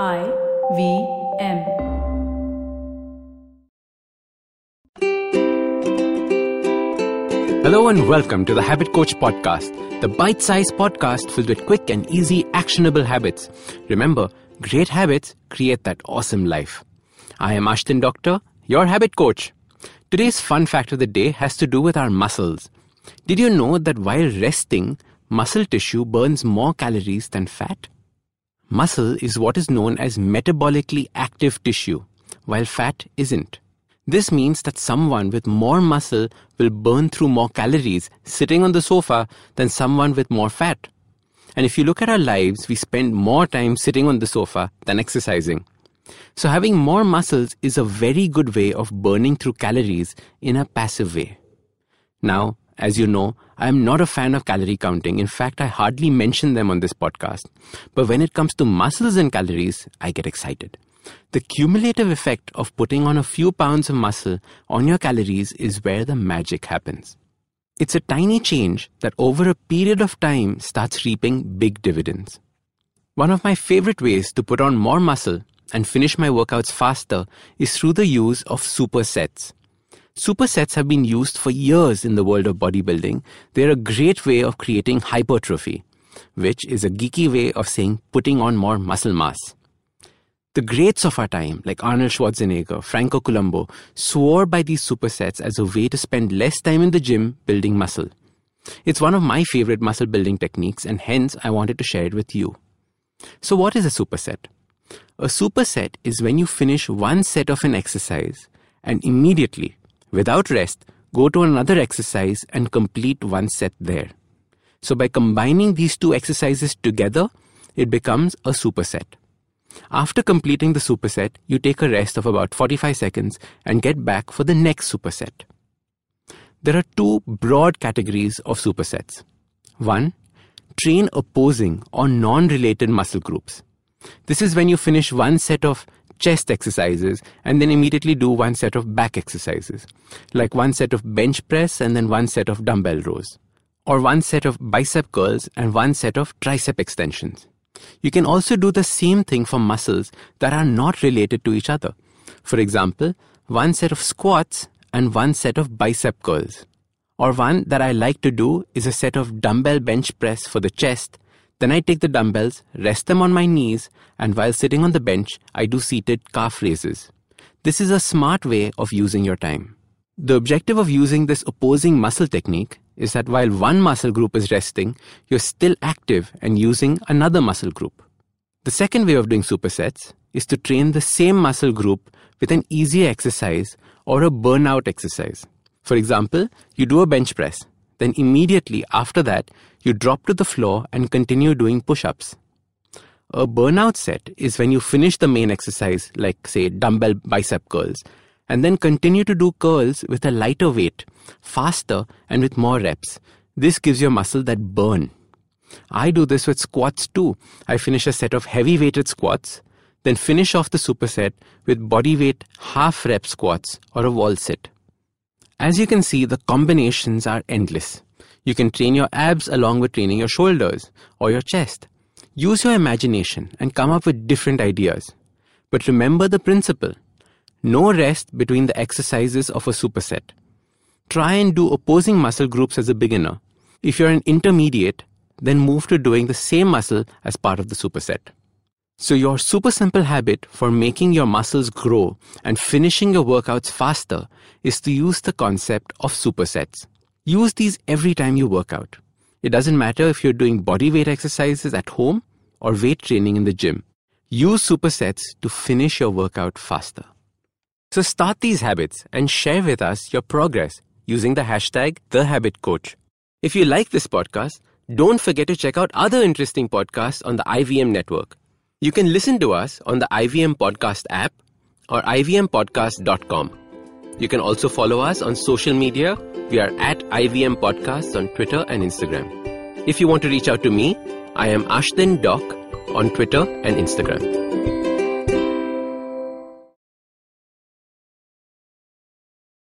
I V M. Hello and welcome to the Habit Coach Podcast, the bite sized podcast filled with quick and easy, actionable habits. Remember, great habits create that awesome life. I am Ashdin Doctor, your habit coach. Today's fun fact of the day has to do with our muscles. Did you know that while resting, muscle tissue burns more calories than fat? Muscle is what is known as metabolically active tissue, while fat isn't. This means that someone with more muscle will burn through more calories sitting on the sofa than someone with more fat. And if you look at our lives, we spend more time sitting on the sofa than exercising. So having more muscles is a very good way of burning through calories in a passive way. Now, as you know, I am not a fan of calorie counting. In fact, I hardly mention them on this podcast. But when it comes to muscles and calories, I get excited. The cumulative effect of putting on a few pounds of muscle on your calories is where the magic happens. It's a tiny change that over a period of time starts reaping big dividends. One of my favorite ways to put on more muscle and finish my workouts faster is through the use of supersets. Supersets have been used for years in the world of bodybuilding. They're a great way of creating hypertrophy, which is a geeky way of saying putting on more muscle mass. The greats of our time, like Arnold Schwarzenegger, Franco Columbu, swore by these supersets as a way to spend less time in the gym building muscle. It's one of my favorite muscle building techniques, and hence I wanted to share it with you. So, what is a superset? A superset is when you finish one set of an exercise and immediately, without rest, go to another exercise and complete one set there. So, by combining these two exercises together, it becomes a superset. After completing the superset, you take a rest of about 45 seconds and get back for the next superset. There are two broad categories of supersets. One, train opposing or non related muscle groups. This is when you finish one set of chest exercises and then immediately do one set of back exercises, like one set of bench press and then one set of dumbbell rows, or one set of bicep curls and one set of tricep extensions. You can also do the same thing for muscles that are not related to each other. For example, one set of squats and one set of bicep curls. Or one that I like to do is a set of dumbbell bench press for the chest. Then I take the dumbbells, rest them on my knees, and while sitting on the bench, I do seated calf raises. This is a smart way of using your time. The objective of using this opposing muscle technique is that while one muscle group is resting, you're still active and using another muscle group. The second way of doing supersets is to train the same muscle group with an easier exercise or a burnout exercise. For example, you do a bench press, then immediately after that, you drop to the floor and continue doing push ups. A burnout set is when you finish the main exercise, like, say, dumbbell bicep curls, and then continue to do curls with a lighter weight, faster, and with more reps. This gives your muscle that burn. I do this with squats too. I finish a set of heavy weighted squats, then finish off the superset with body weight half rep squats or a wall sit. As you can see, the combinations are endless. You can train your abs along with training your shoulders or your chest. Use your imagination and come up with different ideas. But remember the principle no rest between the exercises of a superset. Try and do opposing muscle groups as a beginner. If you're an intermediate, then move to doing the same muscle as part of the superset. So, your super simple habit for making your muscles grow and finishing your workouts faster is to use the concept of supersets. Use these every time you work out. It doesn't matter if you're doing body weight exercises at home or weight training in the gym. Use supersets to finish your workout faster. So start these habits and share with us your progress using the hashtag TheHabitCoach. If you like this podcast, don't forget to check out other interesting podcasts on the IVM network. You can listen to us on the IVM Podcast app or ivmpodcast.com. You can also follow us on social media. We are at IVM Podcasts on Twitter and Instagram. If you want to reach out to me, I am Ashdin Doc on Twitter and Instagram.